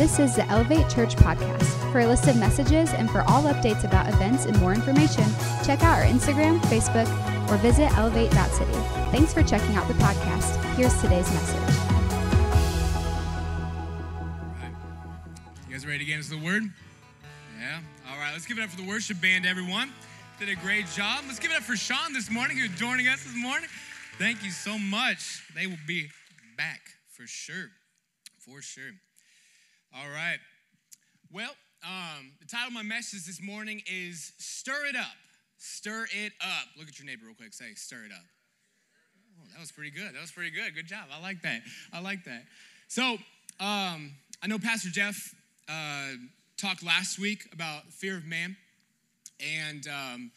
This is the Elevate Church podcast. For a list of messages and for all updates about events and more information, check out our Instagram, Facebook, or visit elevate.city. Thanks for checking out the podcast. Here's today's message. You guys ready to get into the word? Yeah. All right. Let's give it up for the worship band, everyone. Did a great job. Let's give it up for Sean this morning, who's joining us this morning. Thank you so much. They will be back for sure. For sure. All right. Well, um, the title of my message this morning is Stir It Up. Stir It Up. Look at your neighbor real quick. Say, Stir It Up. Oh, that was pretty good. That was pretty good. Good job. I like that. I like that. So, um, I know Pastor Jeff uh, talked last week about fear of man, and um,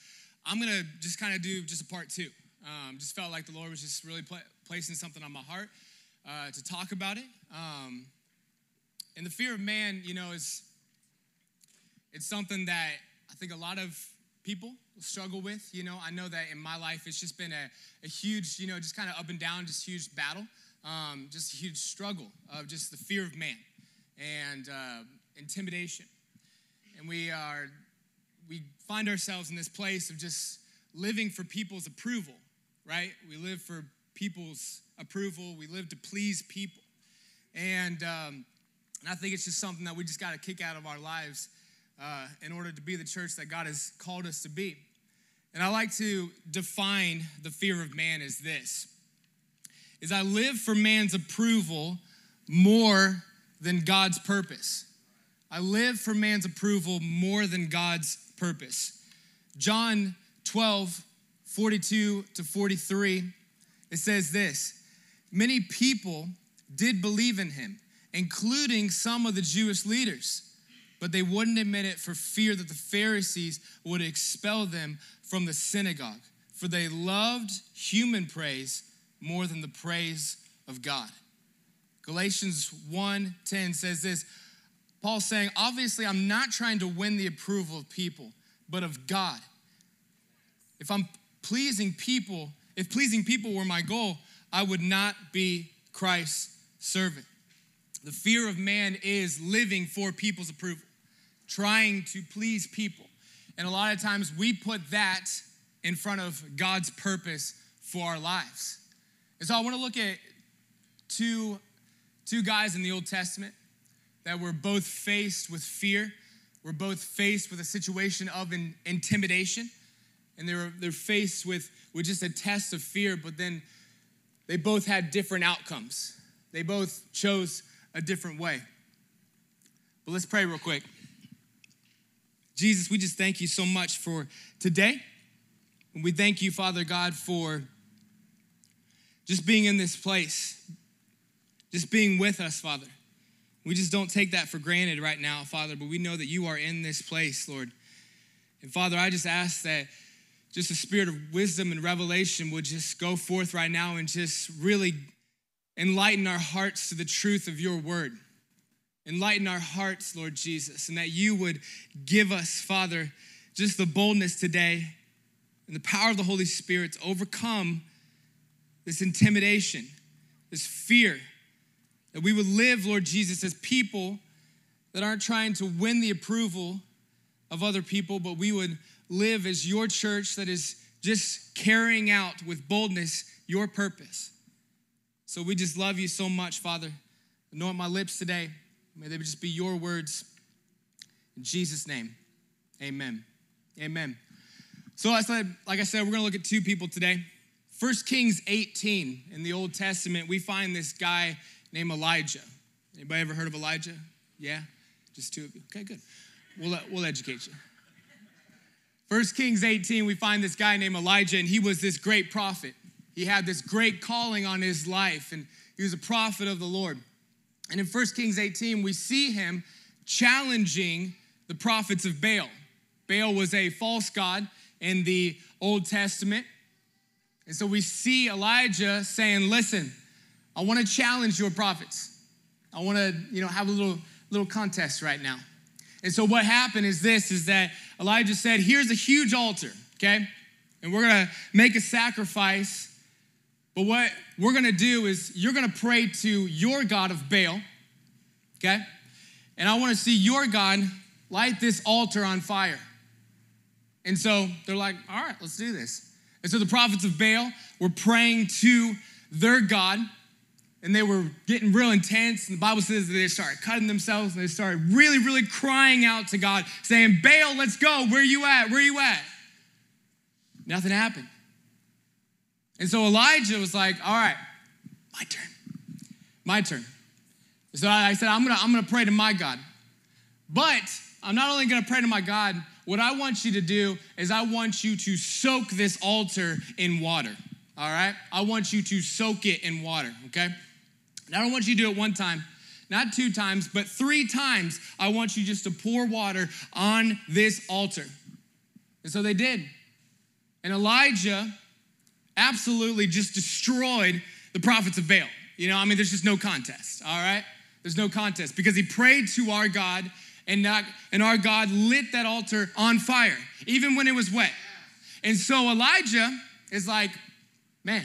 I'm gonna just kind of do just a part two. Um, just felt like the Lord was just really pla- placing something on my heart uh, to talk about it. Um, and the fear of man, you know, is it's something that I think a lot of people struggle with. You know, I know that in my life, it's just been a, a huge, you know, just kind of up and down, just huge battle, um, just a huge struggle of just the fear of man and uh, intimidation. And we are, we find ourselves in this place of just living for people's approval, right? We live for people's approval. We live to please people. And, um, and I think it's just something that we just got to kick out of our lives uh, in order to be the church that God has called us to be. And I like to define the fear of man as this is I live for man's approval more than God's purpose. I live for man's approval more than God's purpose. John 12, 42 to 43, it says this Many people did believe in him, including some of the Jewish leaders, but they wouldn't admit it for fear that the Pharisees would expel them from the synagogue, for they loved human praise more than the praise of God. Galatians 1:10 says this. Paul's saying, obviously, I'm not trying to win the approval of people, but of God. If I'm pleasing people, if pleasing people were my goal, I would not be Christ's servant. The fear of man is living for people's approval, trying to please people. And a lot of times we put that in front of God's purpose for our lives. And so I want to look at two, two guys in the Old Testament that were both faced with fear, were both faced with a situation of in, intimidation, and they were they're faced with, with just a test of fear, but then they both had different outcomes. They both chose a different way. But let's pray real quick. Jesus, we just thank you so much for today. And we thank you, Father God, for just being in this place, just being with us, Father. We just don't take that for granted right now, Father, but we know that you are in this place, Lord. And Father, I just ask that just the spirit of wisdom and revelation would just go forth right now and just really enlighten our hearts to the truth of your word. Enlighten our hearts, Lord Jesus, and that you would give us, Father, just the boldness today and the power of the Holy Spirit to overcome this intimidation, this fear, that we would live, Lord Jesus, as people that aren't trying to win the approval of other people, but we would live as your church that is just carrying out with boldness your purpose. So we just love you so much, Father. Anoint my lips today. May they just be your words. In Jesus' name, amen. Amen. So I said, like I said, we're gonna look at two people today. First Kings 18 in the Old Testament, we find this guy named Elijah. Anybody ever heard of Elijah? Yeah? Just two of you. Okay, good. We'll, we'll educate you. First Kings 18, we find this guy named Elijah, and he was this great prophet. He had this great calling on his life, and he was a prophet of the Lord. And in 1 Kings 18, we see him challenging the prophets of Baal. Baal was a false god in the Old Testament. And so we see Elijah saying, Listen, I want to challenge your prophets. I want to, you know, have a little, little contest right now. And so what happened is this is that Elijah said, Here's a huge altar, okay? And we're gonna make a sacrifice but what we're gonna do is you're gonna pray to your God of Baal, okay? and I want to see your God light this altar on fire. And so they're like, all right, let's do this. And so the prophets of Baal were praying to their God, and they were getting real intense. And the Bible says that they started cutting themselves, and they started really, really crying out to God, saying, Baal, let's go. Where are you at? Where are you at? Nothing happened. And so Elijah was like, all right, my turn. My turn. So I said, I'm gonna, I'm gonna pray to my God. But I'm not only gonna pray to my God, what I want you to do is I want you to soak this altar in water. All right? I want you to soak it in water, okay? And I don't want you to do it one time, not two times, but three times. I want you just to pour water on this altar. And so they did. And Elijah absolutely just destroyed the prophets of Baal. You know, I mean, there's just no contest, all right? There's no contest because he prayed to our God and, not, and our God lit that altar on fire, even when it was wet. And so Elijah is like, man,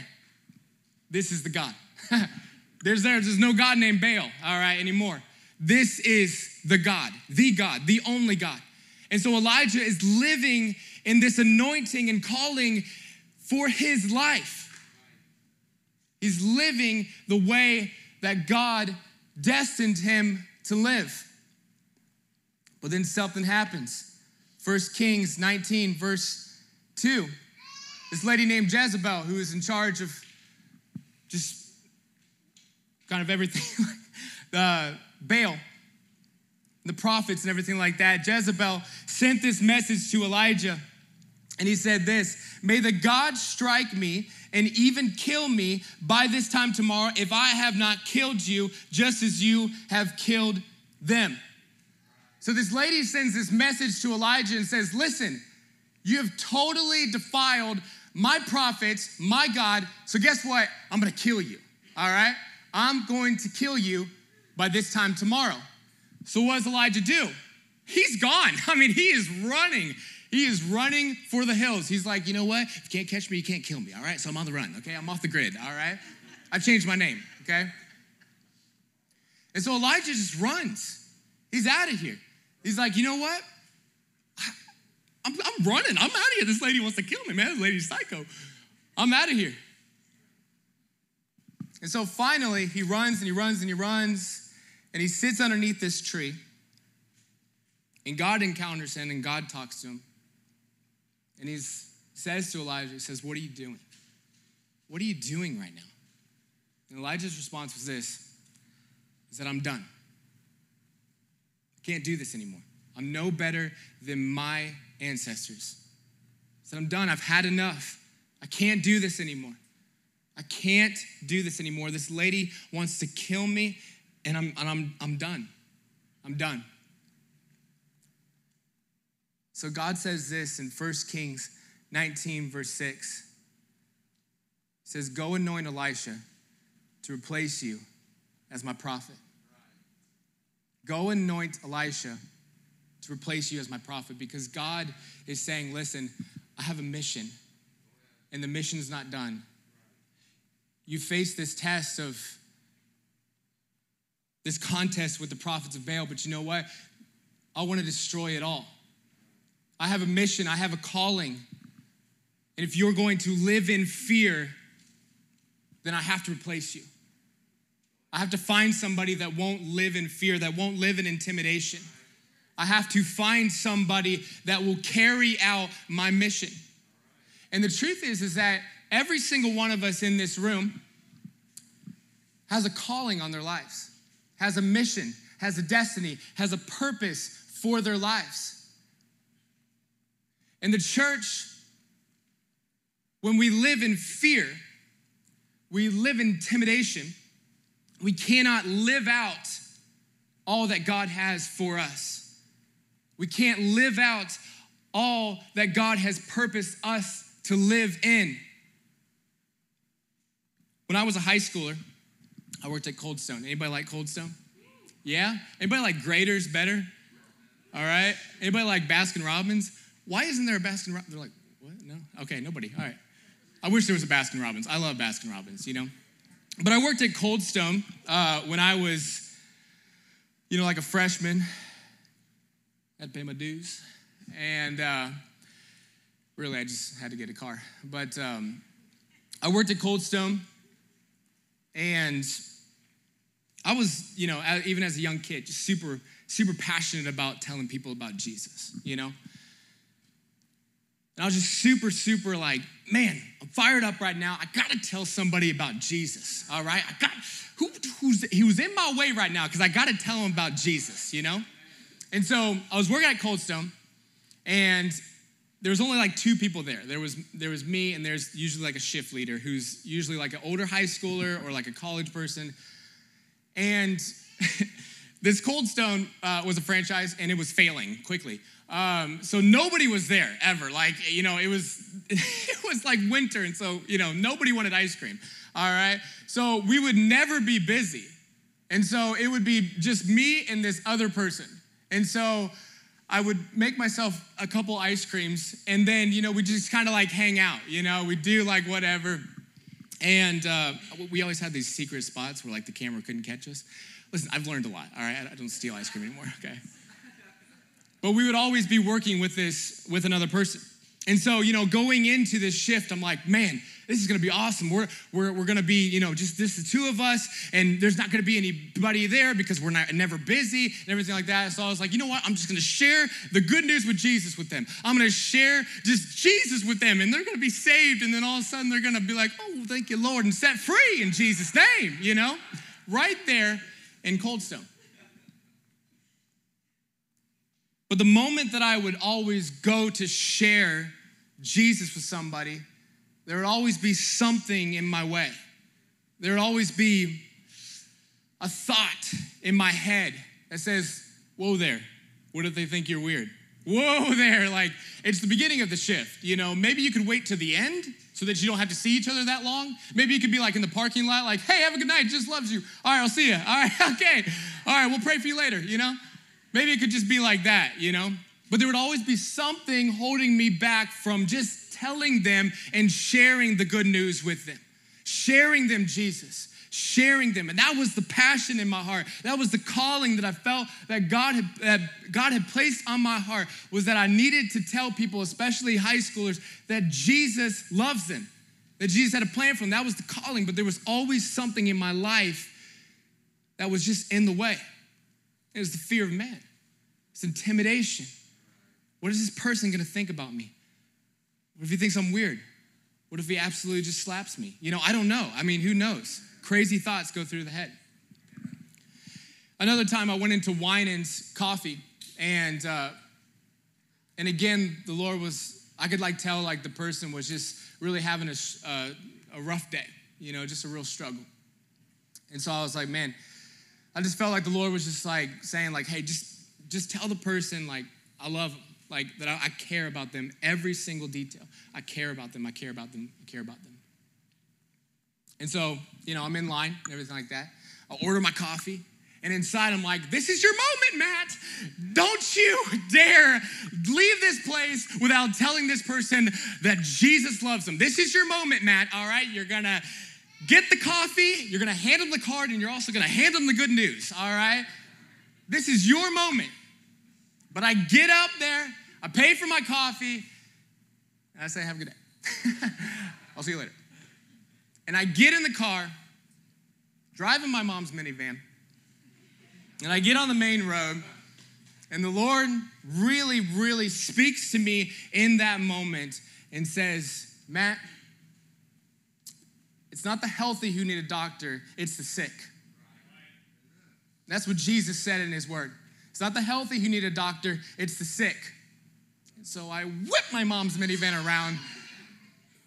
this is the God. there's, there, there's no God named Baal, all right, anymore. This is the God, the God, the only God. And so Elijah is living in this anointing and calling for his life. He's living the way that God destined him to live. But then something happens. First Kings 19, verse 2. This lady named Jezebel, who is in charge of just kind of everything, the Baal, the prophets, and everything like that, Jezebel sent this message to Elijah. And he said this May the God strike me and even kill me by this time tomorrow if I have not killed you, just as you have killed them. So this lady sends this message to Elijah and says, Listen, you have totally defiled my prophets, my God. So guess what? I'm gonna kill you. All right? I'm going to kill you by this time tomorrow. So what does Elijah do? He's gone. I mean, he is running. He is running for the hills. He's like, you know what? If you can't catch me, you can't kill me. All right? So I'm on the run, okay? I'm off the grid, all right? I've changed my name, okay? And so Elijah just runs. He's out of here. He's like, you know what? I'm, I'm running. I'm out of here. This lady wants to kill me, man. This lady's psycho. I'm out of here. And so finally, he runs and he runs and he runs, and he sits underneath this tree. And God encounters him, and God talks to him. And he says to Elijah, He says, What are you doing? What are you doing right now? And Elijah's response was this He said, I'm done. I can't do this anymore. I'm no better than my ancestors. I said, I'm done. I've had enough. I can't do this anymore. I can't do this anymore. This lady wants to kill me, and I'm, and I'm, I'm done. I'm done. So God says this in 1 Kings 19, verse 6. He says, Go anoint Elisha to replace you as my prophet. Go anoint Elisha to replace you as my prophet because God is saying, listen, I have a mission, and the mission is not done. You face this test of this contest with the prophets of Baal, but you know what? I want to destroy it all. I have a mission, I have a calling. And if you're going to live in fear, then I have to replace you. I have to find somebody that won't live in fear, that won't live in intimidation. I have to find somebody that will carry out my mission. And the truth is is that every single one of us in this room has a calling on their lives, has a mission, has a destiny, has a purpose for their lives. In the church, when we live in fear, we live in intimidation, we cannot live out all that God has for us. We can't live out all that God has purposed us to live in. When I was a high schooler, I worked at Cold Stone. Anybody like Cold Stone? Yeah? Anybody like Graeter's better? All right. Anybody like Baskin Robbins? Why isn't there a Baskin Robbins? They're like, what? No? Okay, nobody. All right. I wish there was a Baskin Robbins. I love Baskin Robbins, you know? But I worked at Cold Stone uh, when I was you know, like a freshman, I had to pay my dues. And uh, really, I just had to get a car. But um, I worked at Cold Stone, and I was, you know, even as a young kid, just super, super passionate about telling people about Jesus, you know? And I was just super, super like, man, I'm fired up right now. I gotta tell somebody about Jesus, all right? I got, who, who's, he was in my way right now because I gotta tell him about Jesus, you know? And so I was working at Cold Stone, and there was only like two people there. There was there was me, and there's usually like a shift leader who's usually like an older high schooler or like a college person. And this Cold Stone uh, was a franchise, and it was failing quickly. Um, so nobody was there ever. Like you know, it was it was like winter, and so you know nobody wanted ice cream. All right, so we would never be busy, and so it would be just me and this other person. And so I would make myself a couple ice creams, and then, you know, we just kind of like hang out, you know, we do like whatever. And uh, we always had these secret spots where like the camera couldn't catch us. Listen, I've learned a lot, all right? I don't steal ice cream anymore, okay? But we would always be working with this, with another person. And so, you know, going into this shift, I'm like, man, this is gonna be awesome. We're, we're, we're gonna be, you know, just this, the two of us, and there's not gonna be anybody there because we're not never busy and everything like that. So I was like, you know what? I'm just gonna share the good news with Jesus with them. I'm gonna share just Jesus with them, and they're gonna be saved, and then all of a sudden they're gonna be like, oh, thank you, Lord, and set free in Jesus' name, you know? Right there in Cold Stone. But the moment that I would always go to share Jesus with somebody, there would always be something in my way. There would always be a thought in my head that says, Whoa there, what if they think you're weird? Whoa there, like it's the beginning of the shift. You know, maybe you could wait to the end so that you don't have to see each other that long. Maybe you could be like in the parking lot, like, hey, have a good night, just loves you. All right, I'll see you. All right, okay. All right, we'll pray for you later, you know? Maybe it could just be like that, you know? But there would always be something holding me back from just telling them and sharing the good news with them, sharing them Jesus, sharing them. And that was the passion in my heart. That was the calling that I felt that God had, that God had placed on my heart was that I needed to tell people, especially high schoolers, that Jesus loves them, that Jesus had a plan for them. That was the calling, but there was always something in my life that was just in the way. It was the fear of man. It's intimidation. What is this person gonna think about me? What if he thinks I'm weird? What if he absolutely just slaps me? You know, I don't know. I mean, who knows? Crazy thoughts go through the head. Another time I went into Winans Coffee, and uh, and again, the Lord was, I could like tell like the person was just really having a, uh, a rough day, you know, just a real struggle. And so I was like, man, I just felt like the Lord was just like saying like, hey, just just tell the person like I love them, like that I, I care about them every single detail. I care about them. I care about them. I care about them. And so, you know, I'm in line everything like that. I order my coffee, and inside I'm like, this is your moment, Matt. Don't you dare leave this place without telling this person that Jesus loves them. This is your moment, Matt. All right, you're gonna get the coffee, you're gonna hand them the card, and you're also gonna hand them the good news. All right, this is your moment. But I get up there, I pay for my coffee, and I say, have a good day. I'll see you later. And I get in the car, driving my mom's minivan, and I get on the main road, and the Lord really, really speaks to me in that moment and says, Matt, it's not the healthy who need a doctor, it's the sick. That's what Jesus said in his word. It's not the healthy who need a doctor, it's the sick. So I whip my mom's minivan around.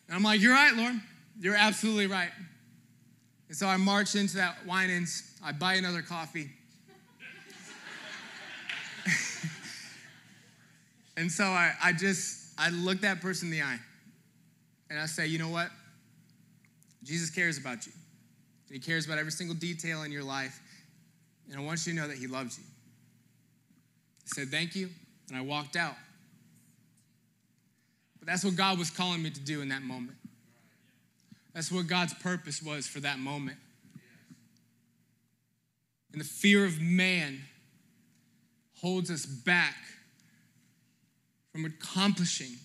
And I'm like, You're right, Lord. You're absolutely right. And so I march into that Winans. I buy another coffee. and so I, I just, I look that person in the eye. And I say, you know what? Jesus cares about you. And He cares about every single detail in your life. And I want you to know that he loves you I said thank you, and I walked out. But that's what God was calling me to do in that moment. That's what God's purpose was for that moment. And the fear of man holds us back from accomplishing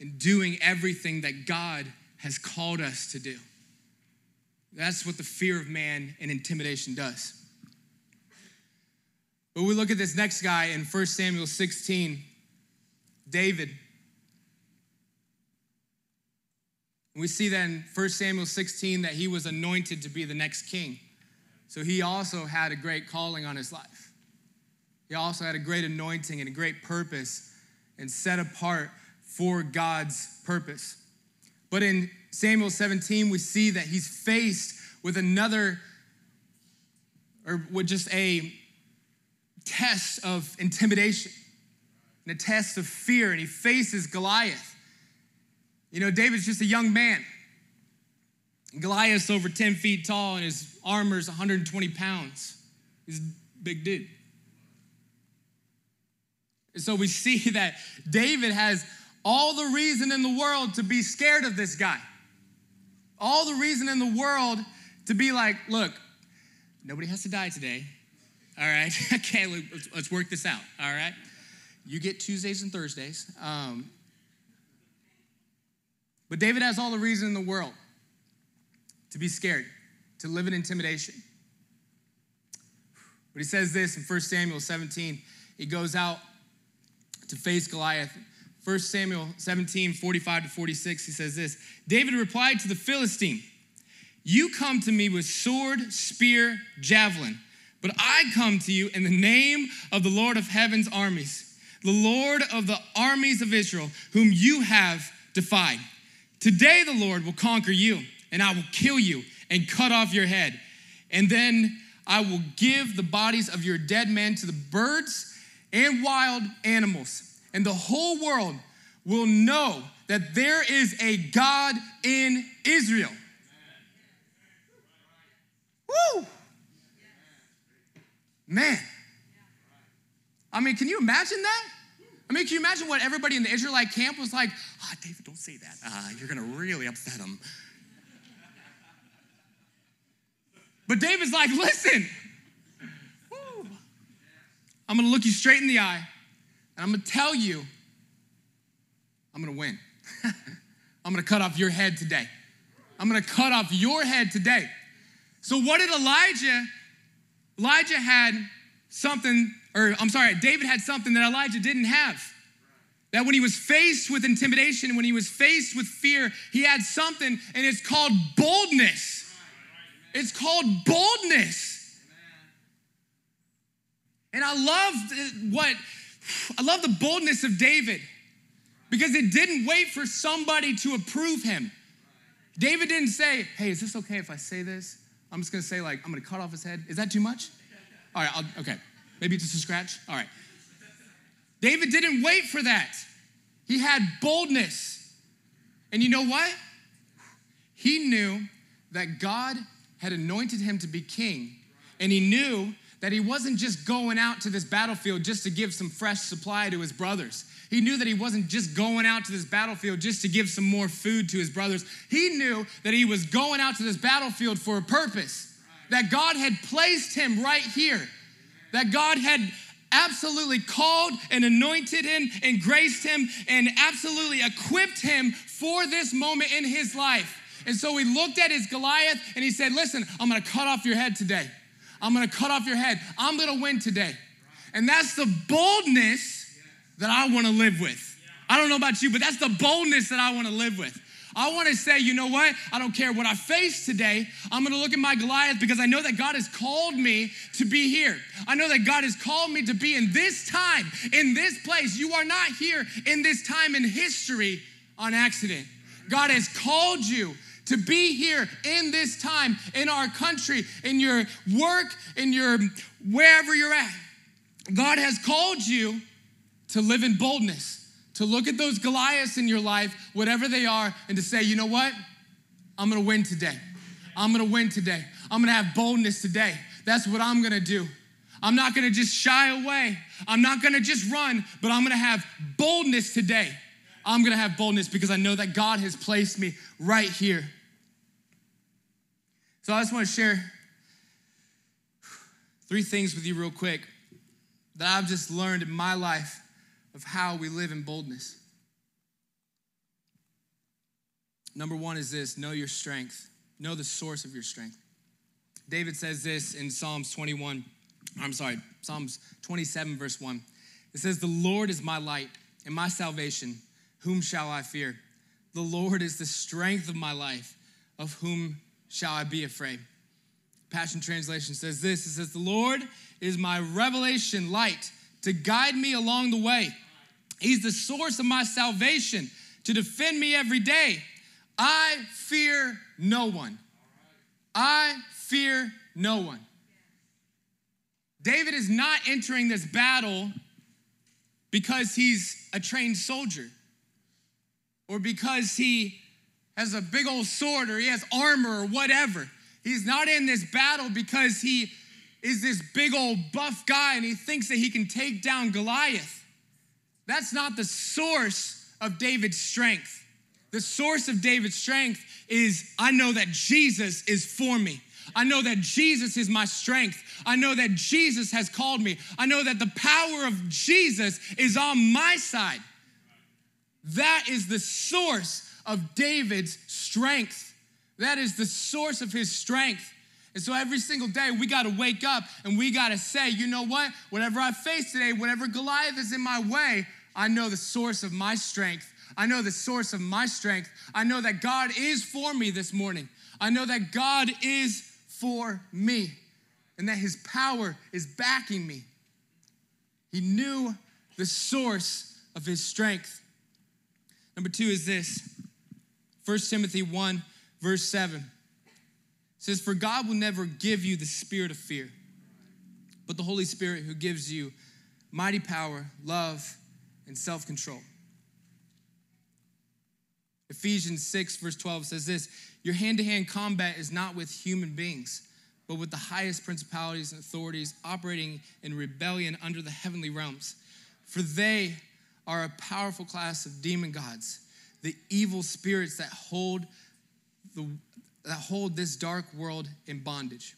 and doing everything that God has called us to do. That's what the fear of man and intimidation does. But we look at this next guy in 1 Samuel 16, David. We see that in 1 Samuel 16 that he was anointed to be the next king. So he also had a great calling on his life. He also had a great anointing and a great purpose and set apart for God's purpose. But in Samuel 17, we see that he's faced with another, or with just a test of intimidation and a test of fear, and he faces Goliath. You know, David's just a young man. Goliath's over 10 feet tall, and his armor's 120 pounds. He's a big dude. And so we see that David has all the reason in the world to be scared of this guy. All the reason in the world to be like, look, nobody has to die today. All right. okay, let's, work this out. All right. You get Tuesdays and Thursdays. Um, but David has all the reason in the world to be scared, to live in intimidation. But he says this in 1 Samuel 17. He goes out to face Goliath. 1 Samuel 17, 45 to 46, he says this David replied to the Philistine, You come to me with sword, spear, javelin, but I come to you in the name of the Lord of heaven's armies, the Lord of the armies of Israel, whom you have defied. Today the Lord will conquer you, and I will kill you and cut off your head. And then I will give the bodies of your dead men to the birds and wild animals and the whole world will know that there is a God in Israel. Woo! Man. I mean, can you imagine that? I mean, can you imagine what everybody in the Israelite camp was like? Ah, oh, David, don't say that. Uh, you're going to really upset him. But David's like, listen, Woo. I'm going to look you straight in the eye. And I'm gonna tell you, I'm gonna win. I'm gonna cut off your head today. I'm gonna cut off your head today. So, what did Elijah? Elijah had something, or I'm sorry, David had something that Elijah didn't have. That when he was faced with intimidation, when he was faced with fear, he had something, and it's called boldness. It's called boldness. And I love what I love the boldness of David because it didn't wait for somebody to approve him. David didn't say, Hey, is this okay if I say this? I'm just gonna say, like, I'm gonna cut off his head. Is that too much? All right, I'll, okay. Maybe just a scratch? All right. David didn't wait for that. He had boldness. And you know what? He knew that God had anointed him to be king, and he knew that he wasn't just going out to this battlefield just to give some fresh supply to his brothers. He knew that he wasn't just going out to this battlefield just to give some more food to his brothers. He knew that he was going out to this battlefield for a purpose, that God had placed him right here, that God had absolutely called and anointed him and graced him and absolutely equipped him for this moment in his life. And so he looked at his Goliath and he said, Listen, I'm gonna cut off your head today. I'm gonna cut off your head. I'm gonna win today. And that's the boldness that I wanna live with. I don't know about you, but that's the boldness that I wanna live with. I want to say, you know what? I don't care what I face today. I'm going to look at my Goliath because I know that God has called me to be here. I know that God has called me to be in this time, in this place. You are not here in this time in history on accident. God has called you to be here in this time, in our country, in your work, in your wherever you're at. God has called you to live in boldness, to look at those Goliaths in your life, whatever they are, and to say, you know what? I'm gonna win today. I'm gonna win today. I'm gonna have boldness today. That's what I'm gonna do. I'm not gonna just shy away. I'm not gonna just run, but I'm gonna have boldness today. I'm gonna have boldness because I know that God has placed me right here. So I just want to share three things with you real quick that I've just learned in my life of how we live in boldness. Number one is this know your strength, know the source of your strength. David says this in Psalms 21, I'm sorry, Psalms 27, verse 1. It says, The Lord is my light and my salvation. Whom shall I fear? The Lord is the strength of my life. Of whom shall I be afraid? Passion Translation says this It says, The Lord is my revelation light to guide me along the way. He's the source of my salvation to defend me every day. I fear no one. I fear no one. David is not entering this battle because he's a trained soldier or because he has a big old sword or he has armor or whatever. He's not in this battle because he is this big old buff guy and he thinks that he can take down Goliath. That's not the source of David's strength. The source of David's strength is I know that Jesus is for me. I know that Jesus is my strength. I know that Jesus has called me. I know that the power of Jesus is on my side. That is the source of David's strength. That is the source of his strength. And so every single day, we got to wake up and we got to say, you know what? Whatever I face today, whatever Goliath is in my way, I know the source of my strength. I know the source of my strength. I know that God is for me this morning. I know that God is for me and that his power is backing me. He knew the source of his strength. Number two is this 1 Timothy 1 verse 7 says, For God will never give you the spirit of fear, but the Holy Spirit who gives you mighty power, love, and self control. Ephesians 6, verse 12 says this Your hand to hand combat is not with human beings, but with the highest principalities and authorities operating in rebellion under the heavenly realms. For they are a powerful class of demon gods, the evil spirits that hold the, that hold this dark world in bondage.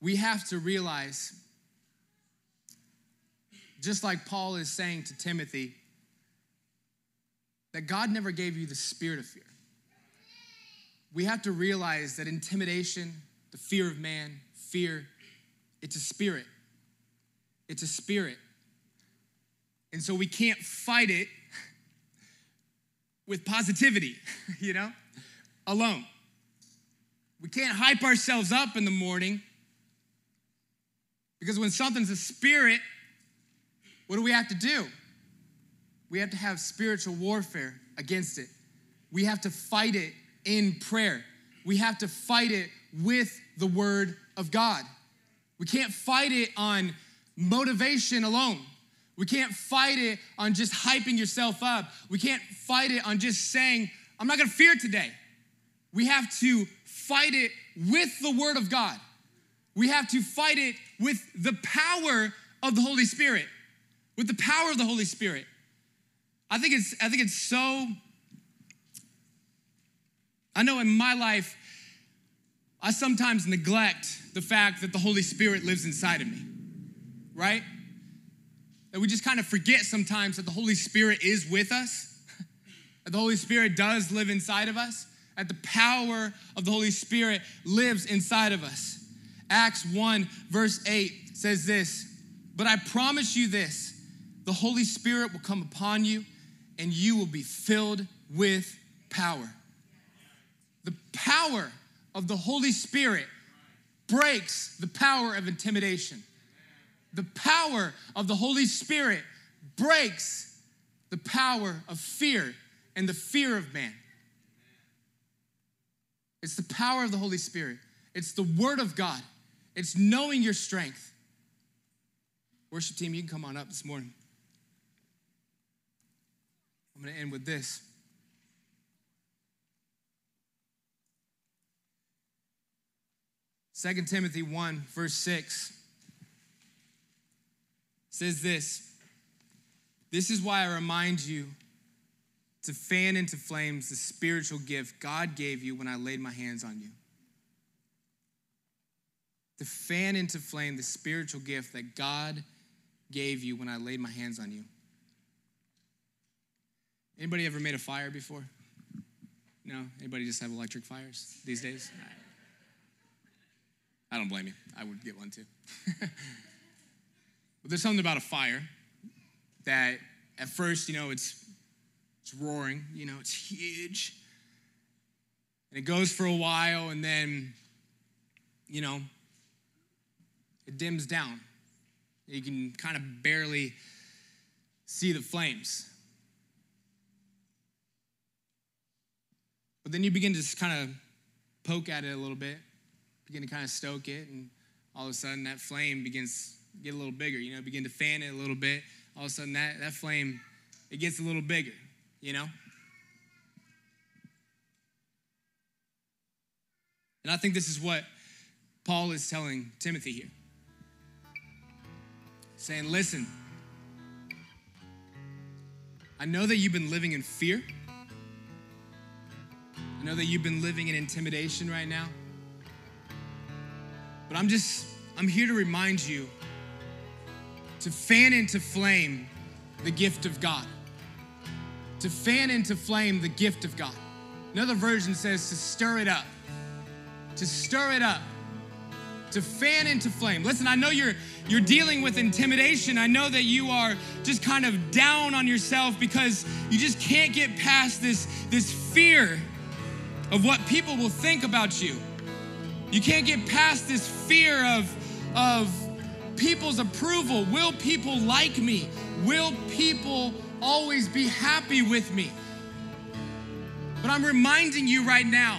We have to realize, just like Paul is saying to Timothy, that God never gave you the spirit of fear. We have to realize that intimidation, the fear of man, fear, it's a spirit. It's a spirit. And so we can't fight it with positivity, you know, alone. We can't hype ourselves up in the morning because when something's a spirit, what do we have to do? We have to have spiritual warfare against it. We have to fight it in prayer. We have to fight it with the word of God. We can't fight it on motivation alone. We can't fight it on just hyping yourself up. We can't fight it on just saying, I'm not gonna fear today. We have to fight it with the Word of God. We have to fight it with the power of the Holy Spirit. With the power of the Holy Spirit. I think it's, I think it's so. I know in my life, I sometimes neglect the fact that the Holy Spirit lives inside of me, right? that we just kind of forget sometimes that the Holy Spirit is with us, that the Holy Spirit does live inside of us, that the power of the Holy Spirit lives inside of us. Acts 1, verse 8 says this But I promise you this the Holy Spirit will come upon you, and you will be filled with power. The power of the Holy Spirit breaks the power of intimidation the power of the Holy Spirit breaks the power of fear and the fear of man. It's the power of the Holy Spirit, it's the Word of God, it's knowing your strength. Worship team, you can come on up this morning. I'm going to end with this. Second Timothy 1, verse 6 says this This is why I remind you to fan into flames the spiritual gift God gave you when I laid my hands on you. to fan into flame the spiritual gift that God gave you when I laid my hands on you. Anybody ever made a fire before? No? Anybody just have electric fires these days? I don't blame you. I would get one too. but there's something about a fire that at first, you know, it's it's roaring, you know, it's huge. And it goes for a while and then you know, it dims down. You can kind of barely see the flames. But then you begin to just kind of poke at it a little bit, begin to kind of stoke it, and all of a sudden that flame begins to get a little bigger. You know, begin to fan it a little bit. All of a sudden that, that flame, it gets a little bigger, you know? And I think this is what Paul is telling Timothy here. Saying, listen, I know that you've been living in fear. I know that you've been living in intimidation right now. But I'm just, I'm here to remind you to fan into flame the gift of God. To fan into flame the gift of God. Another version says to stir it up. To stir it up to fan into flame. Listen, I know you're you're dealing with intimidation. I know that you are just kind of down on yourself because you just can't get past this this fear of what people will think about you. You can't get past this fear of of people's approval. Will people like me? Will people always be happy with me? But I'm reminding you right now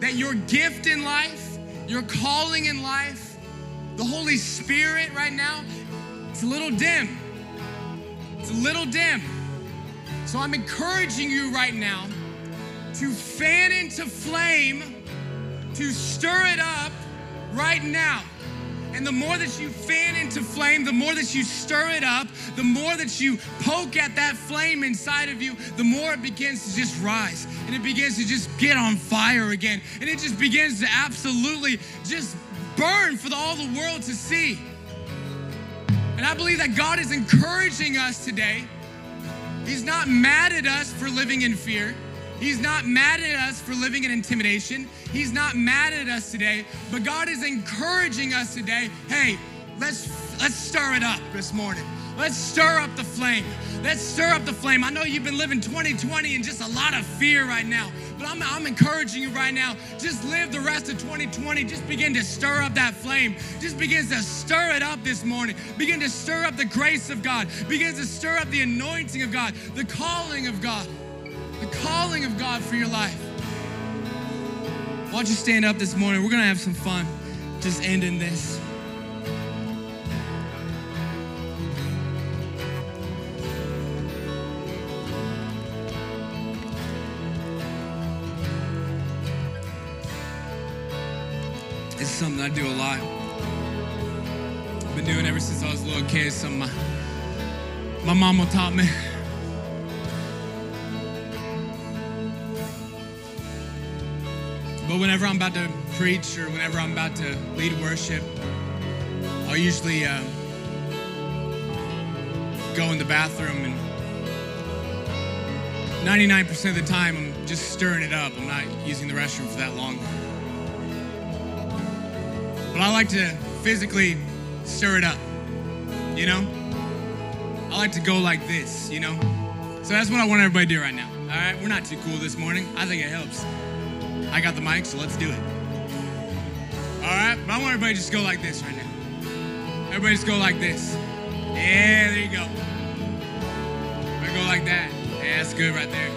that your gift in life your calling in life, the Holy Spirit right now, it's a little dim. It's a little dim. So I'm encouraging you right now to fan into flame, to stir it up right now. And the more that you fan into flame, the more that you stir it up, the more that you poke at that flame inside of you, the more it begins to just rise and it begins to just get on fire again. And it just begins to absolutely just burn for the, all the world to see. And I believe that God is encouraging us today. He's not mad at us for living in fear. He's not mad at us for living in intimidation. He's not mad at us today, but God is encouraging us today. Hey, let's let's stir it up this morning. Let's stir up the flame. Let's stir up the flame. I know you've been living 2020 in just a lot of fear right now, but I'm, I'm encouraging you right now. Just live the rest of 2020. Just begin to stir up that flame. Just begin to stir it up this morning. Begin to stir up the grace of God. Begin to stir up the anointing of God, the calling of God the calling of God for your life. Why don't you stand up this morning? We're going to have some fun just ending this. It's something I do a lot. I've been doing ever since I was a little kid. Something my, my mama taught me. But whenever I'm about to preach or whenever I'm about to lead worship, I'll usually uh, go in the bathroom and 99% of the time I'm just stirring it up. I'm not using the restroom for that long. But I like to physically stir it up, you know? I like to go like this, you know? So that's what I want everybody to do right now. All right, we're not too cool this morning. I think it helps. I got the mic, so let's do it. All right, I want everybody to just go like this right now. Everybody just go like this. Yeah, there you go. Everybody go like that. Yeah, that's good right there.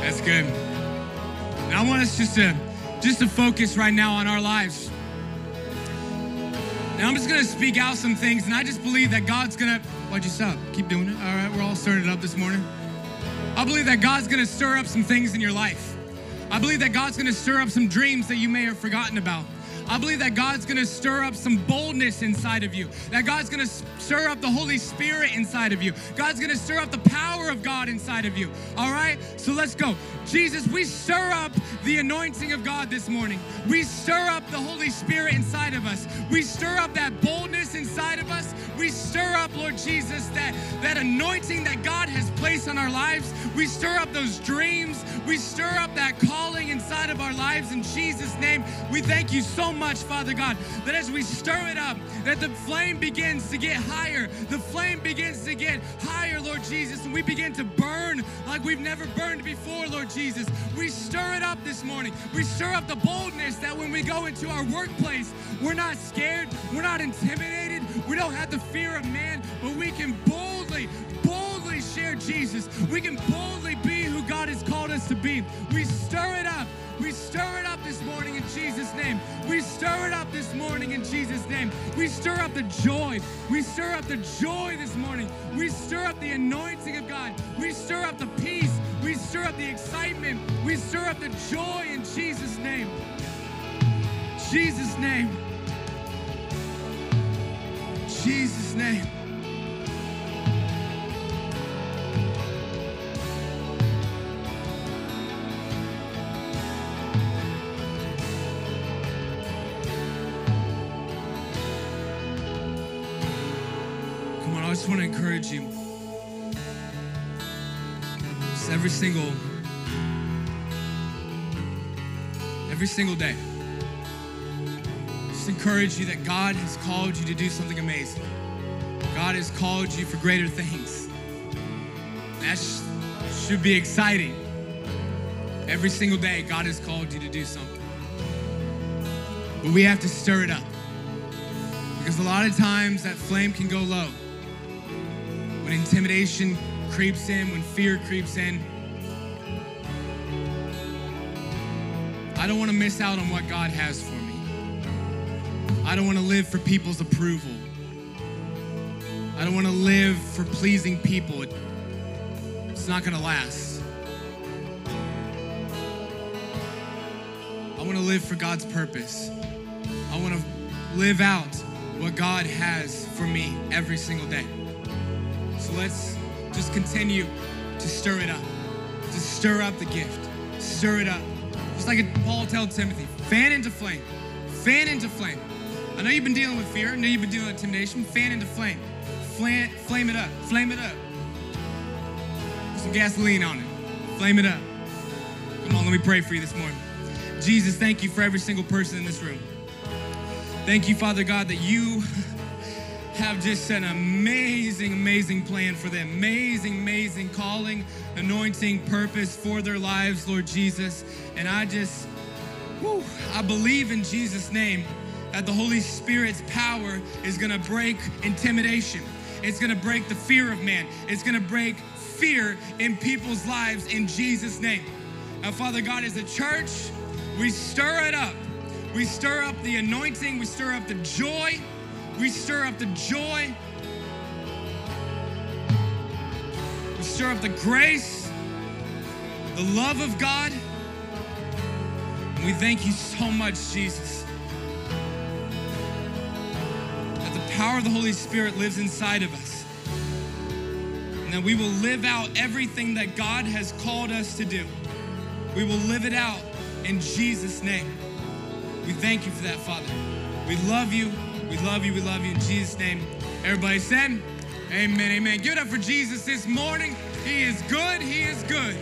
That's good. And I want us just to just to focus right now on our lives. Now I'm just gonna speak out some things, and I just believe that God's gonna. Why'd you stop? Keep doing it. All right, we're all stirring it up this morning. I believe that God's gonna stir up some things in your life. I believe that God's gonna stir up some dreams that you may have forgotten about. I believe that God's gonna stir up some boldness inside of you, that God's gonna stir up the Holy Spirit inside of you. God's gonna stir up the power of God inside of you. All right? So let's go. Jesus, we stir up the anointing of God this morning. We stir up the Holy Spirit inside of us. We stir up that boldness inside of us. We stir up, Lord Jesus, that, that anointing that God has placed on our lives. We stir up those dreams. We stir up that calling inside of our lives in Jesus' name. We thank you so much, Father God, that as we stir it up, that the flame begins to get higher. The flame begins to get higher, Lord Jesus, and we begin to burn like we've never burned before, Lord Jesus. We stir it up this morning. We stir up the boldness that when we go into our workplace, we're not scared, we're not intimidated, we don't have the fear of man, but we can boldly, boldly share Jesus. We can boldly be who God has called us to be. We stir it up. We stir it up this morning in Jesus' name. We stir it up this morning in Jesus' name. We stir up the joy. We stir up the joy this morning. We stir up the anointing of God. We stir up the peace. We stir up the excitement. We stir up the joy in Jesus' name. Jesus' name. Jesus' name. I just want to encourage you. Just every single, every single day. Just encourage you that God has called you to do something amazing. God has called you for greater things. That sh- should be exciting. Every single day, God has called you to do something. But we have to stir it up. Because a lot of times that flame can go low. When intimidation creeps in, when fear creeps in. I don't want to miss out on what God has for me. I don't want to live for people's approval. I don't want to live for pleasing people. It's not going to last. I want to live for God's purpose. I want to live out what God has for me every single day. Let's just continue to stir it up, to stir up the gift, stir it up. Just like Paul told Timothy, fan into flame, fan into flame. I know you've been dealing with fear, I know you've been dealing with intimidation, fan into flame. Flame, flame it up, flame it up. Put some gasoline on it, flame it up. Come on, let me pray for you this morning. Jesus, thank you for every single person in this room. Thank you, Father God, that you have just an amazing, amazing plan for them. Amazing, amazing calling, anointing, purpose for their lives, Lord Jesus. And I just, whew, I believe in Jesus' name that the Holy Spirit's power is gonna break intimidation. It's gonna break the fear of man. It's gonna break fear in people's lives in Jesus' name. Now, Father God, as a church, we stir it up. We stir up the anointing, we stir up the joy, we stir up the joy, we stir up the grace, the love of God. And we thank you so much, Jesus, that the power of the Holy Spirit lives inside of us. And that we will live out everything that God has called us to do. We will live it out in Jesus' name. We thank you for that, Father. We love you. We love you. We love you in Jesus' name. Everybody said, Amen. Amen. Give it up for Jesus this morning. He is good. He is good.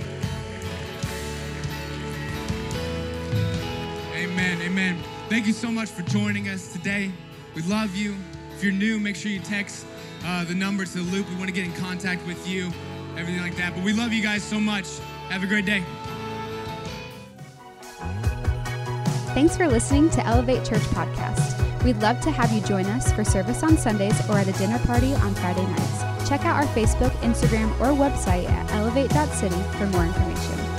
Amen. Amen. Thank you so much for joining us today. We love you. If you're new, make sure you text uh, the number to the loop. We want to get in contact with you, everything like that. But we love you guys so much. Have a great day. Thanks for listening to Elevate Church Podcast. We'd love to have you join us for service on Sundays or at a dinner party on Friday nights. Check out our Facebook, Instagram, or website at elevate.city for more information.